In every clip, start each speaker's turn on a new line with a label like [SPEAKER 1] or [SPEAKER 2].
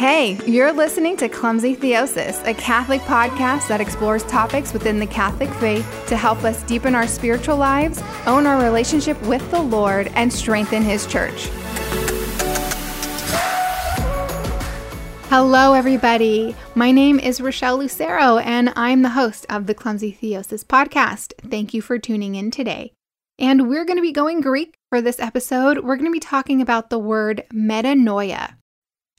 [SPEAKER 1] Hey, you're listening to Clumsy Theosis, a Catholic podcast that explores topics within the Catholic faith to help us deepen our spiritual lives, own our relationship with the Lord, and strengthen His church. Hello, everybody. My name is Rochelle Lucero, and I'm the host of the Clumsy Theosis podcast. Thank you for tuning in today. And we're going to be going Greek for this episode. We're going to be talking about the word metanoia.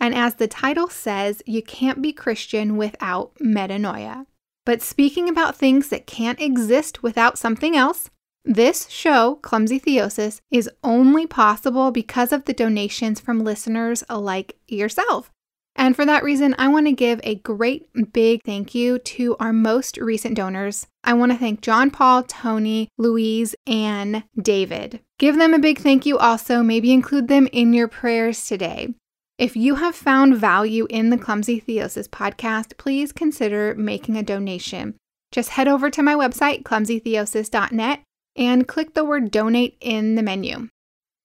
[SPEAKER 1] And as the title says, you can't be Christian without metanoia. But speaking about things that can't exist without something else, this show, Clumsy Theosis, is only possible because of the donations from listeners like yourself. And for that reason, I want to give a great big thank you to our most recent donors. I want to thank John Paul, Tony, Louise, and David. Give them a big thank you also. Maybe include them in your prayers today. If you have found value in the Clumsy Theosis podcast, please consider making a donation. Just head over to my website, clumsytheosis.net, and click the word donate in the menu.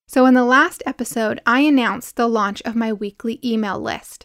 [SPEAKER 1] So, in the last episode, I announced the launch of my weekly email list.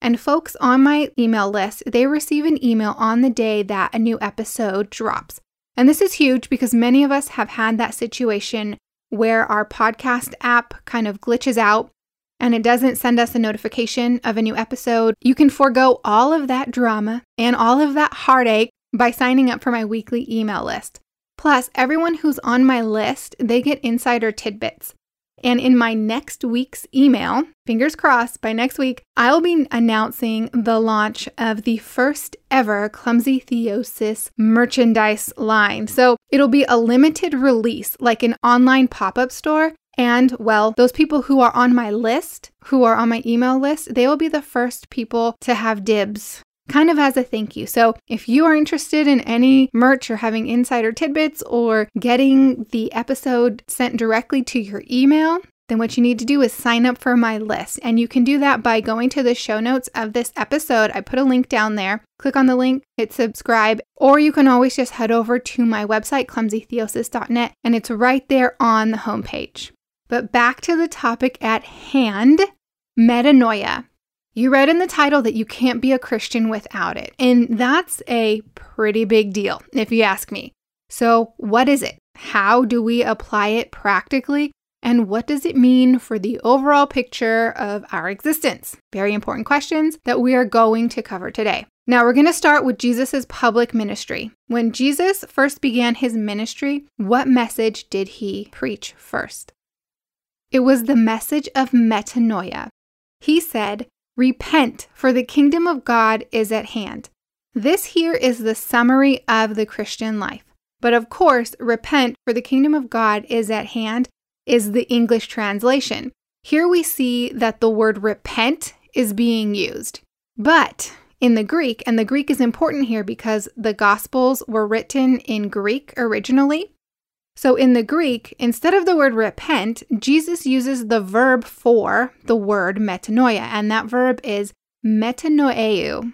[SPEAKER 1] And folks on my email list, they receive an email on the day that a new episode drops. And this is huge because many of us have had that situation where our podcast app kind of glitches out and it doesn't send us a notification of a new episode, you can forego all of that drama and all of that heartache by signing up for my weekly email list. Plus, everyone who's on my list, they get insider tidbits. And in my next week's email, fingers crossed, by next week, I'll be announcing the launch of the first ever Clumsy Theosis merchandise line. So it'll be a limited release, like an online pop up store, and well, those people who are on my list, who are on my email list, they will be the first people to have dibs kind of as a thank you. So, if you are interested in any merch or having insider tidbits or getting the episode sent directly to your email, then what you need to do is sign up for my list. And you can do that by going to the show notes of this episode. I put a link down there. Click on the link, hit subscribe, or you can always just head over to my website, clumsytheosis.net, and it's right there on the homepage. But back to the topic at hand metanoia. You read in the title that you can't be a Christian without it, and that's a pretty big deal, if you ask me. So, what is it? How do we apply it practically? And what does it mean for the overall picture of our existence? Very important questions that we are going to cover today. Now, we're going to start with Jesus' public ministry. When Jesus first began his ministry, what message did he preach first? It was the message of metanoia. He said, Repent, for the kingdom of God is at hand. This here is the summary of the Christian life. But of course, repent, for the kingdom of God is at hand is the English translation. Here we see that the word repent is being used. But in the Greek, and the Greek is important here because the Gospels were written in Greek originally, so in the Greek, instead of the word repent, Jesus uses the verb for the word metanoia, and that verb is metanoeu.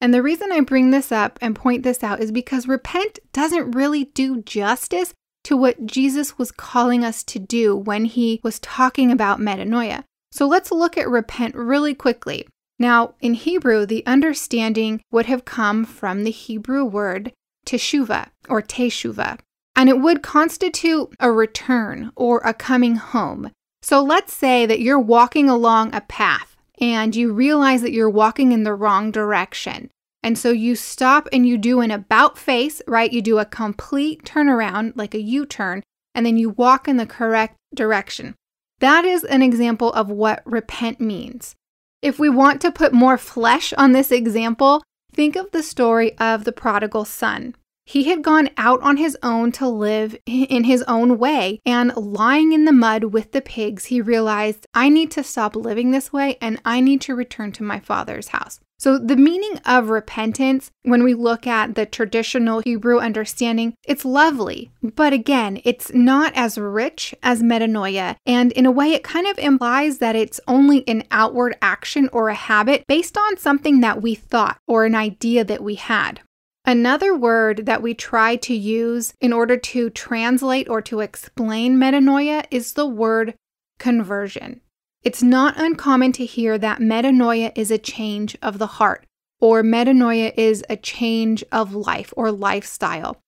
[SPEAKER 1] And the reason I bring this up and point this out is because repent doesn't really do justice to what Jesus was calling us to do when he was talking about metanoia. So let's look at repent really quickly. Now, in Hebrew, the understanding would have come from the Hebrew word teshuva or teshuva and it would constitute a return or a coming home. So let's say that you're walking along a path and you realize that you're walking in the wrong direction. And so you stop and you do an about face, right? You do a complete turnaround, like a U turn, and then you walk in the correct direction. That is an example of what repent means. If we want to put more flesh on this example, think of the story of the prodigal son. He had gone out on his own to live in his own way, and lying in the mud with the pigs, he realized, I need to stop living this way and I need to return to my father's house. So, the meaning of repentance, when we look at the traditional Hebrew understanding, it's lovely. But again, it's not as rich as metanoia. And in a way, it kind of implies that it's only an outward action or a habit based on something that we thought or an idea that we had. Another word that we try to use in order to translate or to explain metanoia is the word conversion. It's not uncommon to hear that metanoia is a change of the heart, or metanoia is a change of life or lifestyle.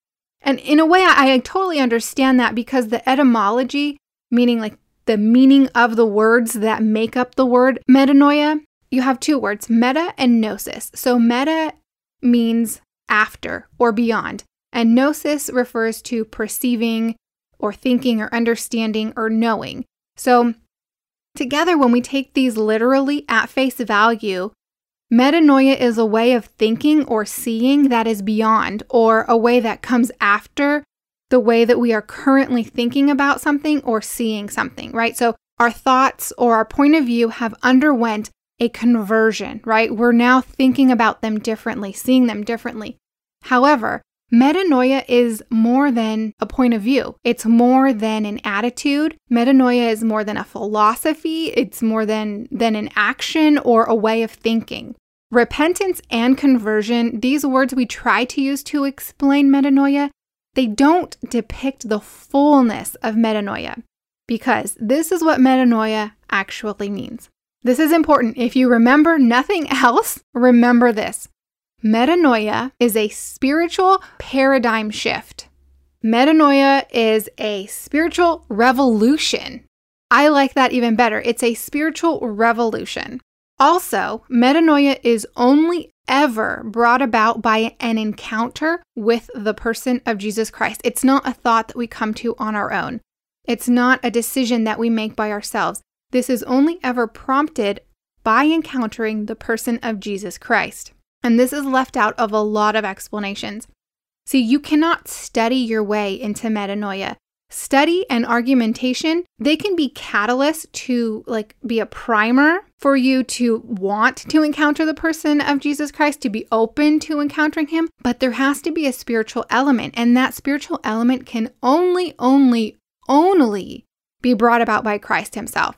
[SPEAKER 1] And in a way, I, I totally understand that because the etymology, meaning like the meaning of the words that make up the word metanoia, you have two words, meta and gnosis. So meta means after or beyond, and gnosis refers to perceiving or thinking or understanding or knowing. So together, when we take these literally at face value, Metanoia is a way of thinking or seeing that is beyond, or a way that comes after the way that we are currently thinking about something or seeing something, right? So our thoughts or our point of view have underwent a conversion, right? We're now thinking about them differently, seeing them differently. However, metanoia is more than a point of view. It's more than an attitude. Metanoia is more than a philosophy. It's more than, than an action or a way of thinking. Repentance and conversion, these words we try to use to explain metanoia, they don't depict the fullness of metanoia because this is what metanoia actually means. This is important. If you remember nothing else, remember this. Metanoia is a spiritual paradigm shift. Metanoia is a spiritual revolution. I like that even better. It's a spiritual revolution. Also, metanoia is only ever brought about by an encounter with the person of Jesus Christ. It's not a thought that we come to on our own. It's not a decision that we make by ourselves. This is only ever prompted by encountering the person of Jesus Christ. And this is left out of a lot of explanations. See, you cannot study your way into metanoia. Study and argumentation, they can be catalysts to like be a primer for you to want to encounter the person of Jesus Christ, to be open to encountering him, but there has to be a spiritual element, and that spiritual element can only only only be brought about by Christ himself.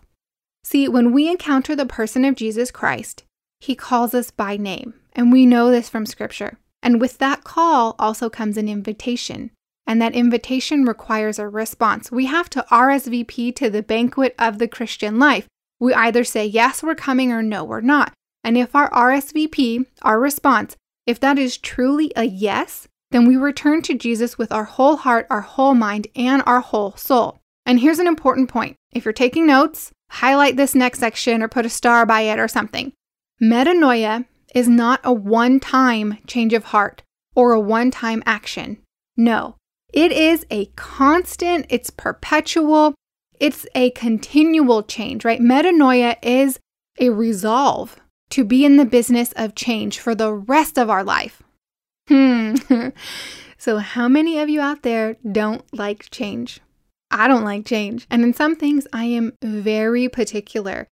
[SPEAKER 1] See, when we encounter the person of Jesus Christ, he calls us by name. And we know this from Scripture. And with that call also comes an invitation. And that invitation requires a response. We have to RSVP to the banquet of the Christian life. We either say, yes, we're coming, or no, we're not. And if our RSVP, our response, if that is truly a yes, then we return to Jesus with our whole heart, our whole mind, and our whole soul. And here's an important point. If you're taking notes, highlight this next section or put a star by it or something. Metanoia is not a one time change of heart or a one time action. No, it is a constant, it's perpetual, it's a continual change, right? Metanoia is a resolve to be in the business of change for the rest of our life. Hmm. so, how many of you out there don't like change? I don't like change. And in some things, I am very particular.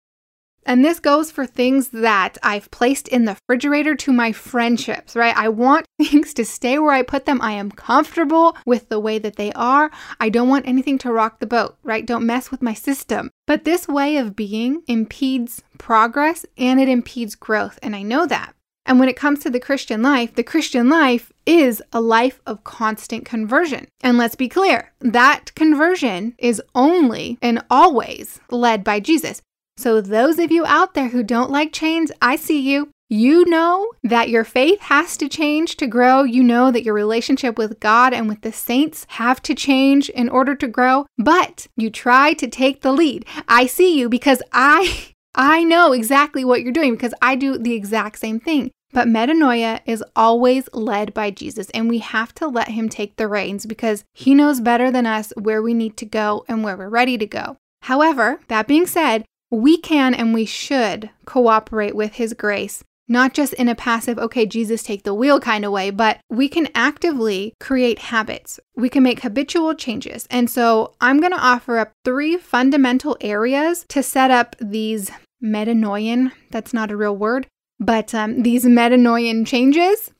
[SPEAKER 1] And this goes for things that I've placed in the refrigerator to my friendships, right? I want things to stay where I put them. I am comfortable with the way that they are. I don't want anything to rock the boat, right? Don't mess with my system. But this way of being impedes progress and it impedes growth. And I know that. And when it comes to the Christian life, the Christian life is a life of constant conversion. And let's be clear, that conversion is only and always led by Jesus. So, those of you out there who don't like change, I see you. You know that your faith has to change to grow. You know that your relationship with God and with the saints have to change in order to grow, but you try to take the lead. I see you because I I know exactly what you're doing because I do the exact same thing. But metanoia is always led by Jesus, and we have to let him take the reins because he knows better than us where we need to go and where we're ready to go. However, that being said, we can and we should cooperate with His grace, not just in a passive, okay, Jesus, take the wheel kind of way, but we can actively create habits. We can make habitual changes. And so I'm going to offer up three fundamental areas to set up these metanoian, that's not a real word, but um, these metanoian changes.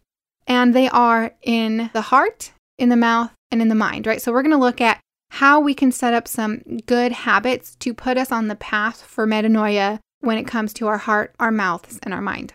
[SPEAKER 1] And they are in the heart, in the mouth, and in the mind, right? So we're going to look at how we can set up some good habits to put us on the path for metanoia when it comes to our heart, our mouths, and our mind.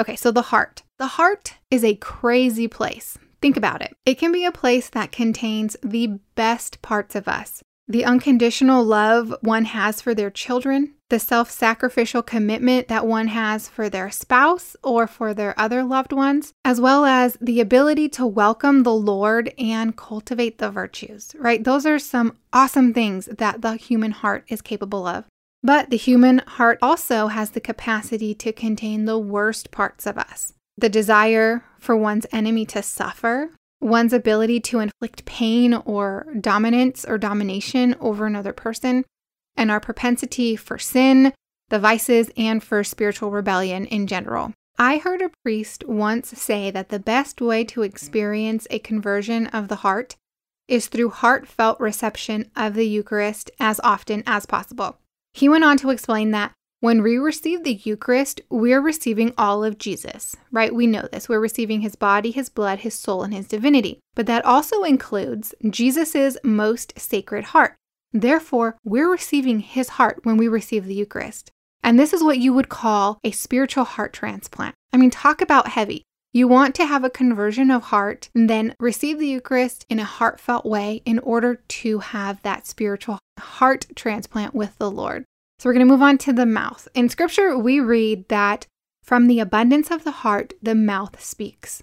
[SPEAKER 1] Okay, so the heart. The heart is a crazy place. Think about it. It can be a place that contains the best parts of us. the unconditional love one has for their children, the self sacrificial commitment that one has for their spouse or for their other loved ones, as well as the ability to welcome the Lord and cultivate the virtues, right? Those are some awesome things that the human heart is capable of. But the human heart also has the capacity to contain the worst parts of us the desire for one's enemy to suffer, one's ability to inflict pain or dominance or domination over another person, and our propensity for sin, the vices, and for spiritual rebellion in general. I heard a priest once say that the best way to experience a conversion of the heart is through heartfelt reception of the Eucharist as often as possible. He went on to explain that when we receive the Eucharist, we're receiving all of Jesus, right? We know this. We're receiving his body, his blood, his soul, and his divinity. But that also includes Jesus' most sacred heart. Therefore, we're receiving his heart when we receive the Eucharist. And this is what you would call a spiritual heart transplant. I mean, talk about heavy. You want to have a conversion of heart and then receive the Eucharist in a heartfelt way in order to have that spiritual heart transplant with the Lord. So we're going to move on to the mouth. In scripture, we read that from the abundance of the heart, the mouth speaks.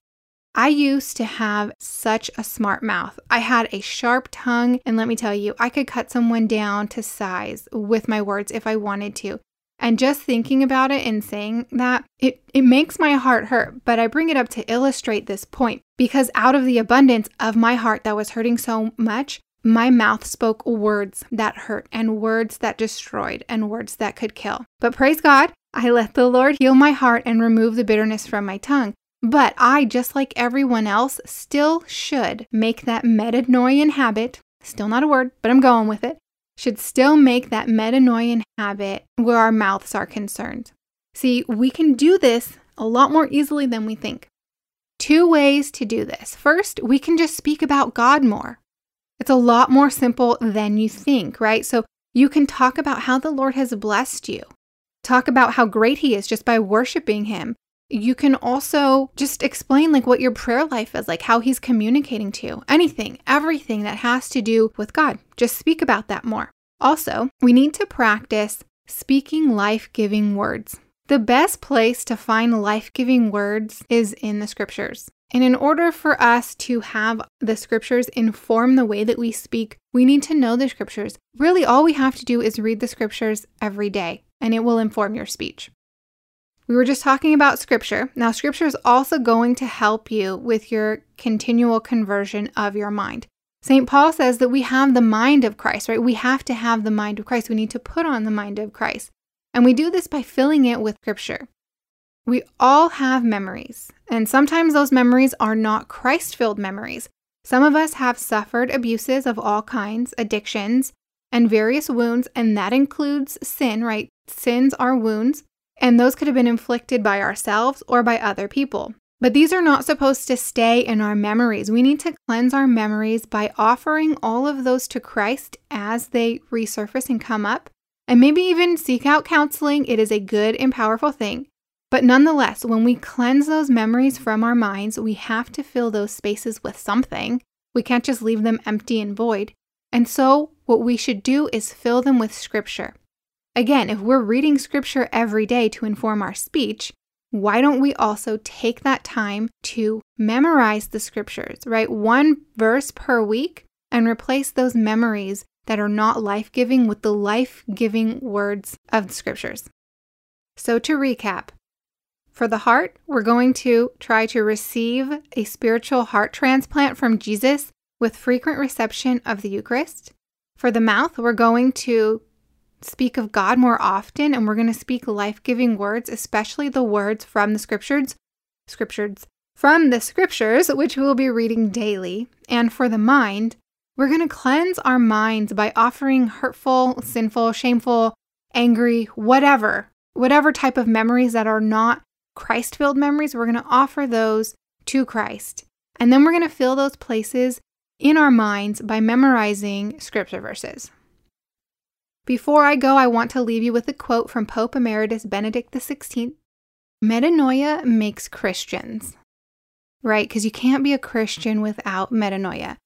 [SPEAKER 1] I used to have such a smart mouth. I had a sharp tongue, and let me tell you, I could cut someone down to size with my words if I wanted to. And just thinking about it and saying that, it, it makes my heart hurt. But I bring it up to illustrate this point because out of the abundance of my heart that was hurting so much, my mouth spoke words that hurt and words that destroyed and words that could kill. But praise God, I let the Lord heal my heart and remove the bitterness from my tongue. But I, just like everyone else, still should make that metanoian habit, still not a word, but I'm going with it, should still make that metanoian habit where our mouths are concerned. See, we can do this a lot more easily than we think. Two ways to do this. First, we can just speak about God more. It's a lot more simple than you think, right? So you can talk about how the Lord has blessed you. Talk about how great He is just by worshiping Him. You can also just explain like what your prayer life is, like how He's communicating to you. Anything, everything that has to do with God. Just speak about that more. Also, we need to practice speaking life giving words. The best place to find life giving words is in the scriptures. And in order for us to have the scriptures inform the way that we speak, we need to know the scriptures. Really, all we have to do is read the scriptures every day, and it will inform your speech. We were just talking about scripture. Now, scripture is also going to help you with your continual conversion of your mind. St. Paul says that we have the mind of Christ, right? We have to have the mind of Christ. We need to put on the mind of Christ. And we do this by filling it with scripture. We all have memories, and sometimes those memories are not Christ filled memories. Some of us have suffered abuses of all kinds, addictions, and various wounds, and that includes sin, right? Sins are wounds, and those could have been inflicted by ourselves or by other people. But these are not supposed to stay in our memories. We need to cleanse our memories by offering all of those to Christ as they resurface and come up. And maybe even seek out counseling. It is a good and powerful thing. But nonetheless, when we cleanse those memories from our minds, we have to fill those spaces with something. We can't just leave them empty and void. And so, what we should do is fill them with scripture. Again, if we're reading scripture every day to inform our speech, why don't we also take that time to memorize the scriptures, right? One verse per week and replace those memories that are not life giving with the life giving words of the scriptures. So, to recap, for the heart, we're going to try to receive a spiritual heart transplant from Jesus with frequent reception of the Eucharist. For the mouth, we're going to speak of God more often and we're going to speak life giving words, especially the words from the scriptures, scriptures, from the scriptures, which we'll be reading daily. And for the mind, we're going to cleanse our minds by offering hurtful, sinful, shameful, angry, whatever, whatever type of memories that are not Christ filled memories, we're going to offer those to Christ. And then we're going to fill those places in our minds by memorizing scripture verses. Before I go, I want to leave you with a quote from Pope Emeritus Benedict XVI Metanoia makes Christians, right? Because you can't be a Christian without metanoia.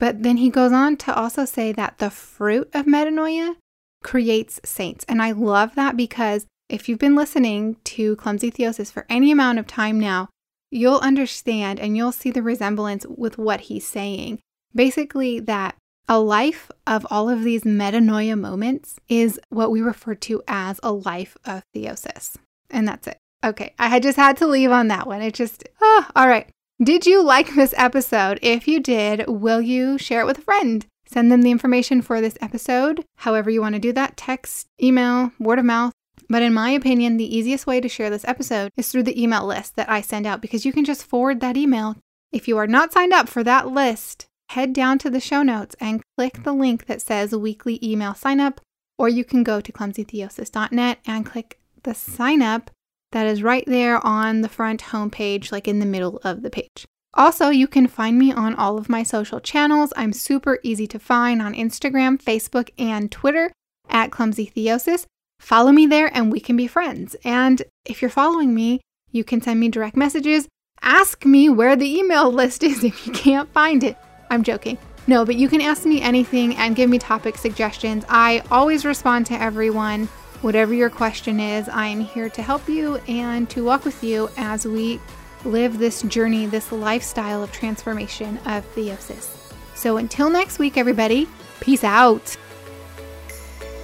[SPEAKER 1] But then he goes on to also say that the fruit of metanoia creates saints. And I love that because if you've been listening to Clumsy Theosis for any amount of time now, you'll understand and you'll see the resemblance with what he's saying. Basically, that a life of all of these metanoia moments is what we refer to as a life of theosis. And that's it. Okay, I had just had to leave on that one. It just, oh, all right. Did you like this episode? If you did, will you share it with a friend? Send them the information for this episode, however you want to do that text, email, word of mouth. But in my opinion, the easiest way to share this episode is through the email list that I send out because you can just forward that email. If you are not signed up for that list, head down to the show notes and click the link that says weekly email sign up, or you can go to clumsytheosis.net and click the sign up that is right there on the front homepage, like in the middle of the page. Also, you can find me on all of my social channels. I'm super easy to find on Instagram, Facebook, and Twitter at Clumsy Theosis. Follow me there and we can be friends. And if you're following me, you can send me direct messages. Ask me where the email list is if you can't find it. I'm joking. No, but you can ask me anything and give me topic suggestions. I always respond to everyone. Whatever your question is, I am here to help you and to walk with you as we live this journey, this lifestyle of transformation of theosis. So until next week, everybody, peace out.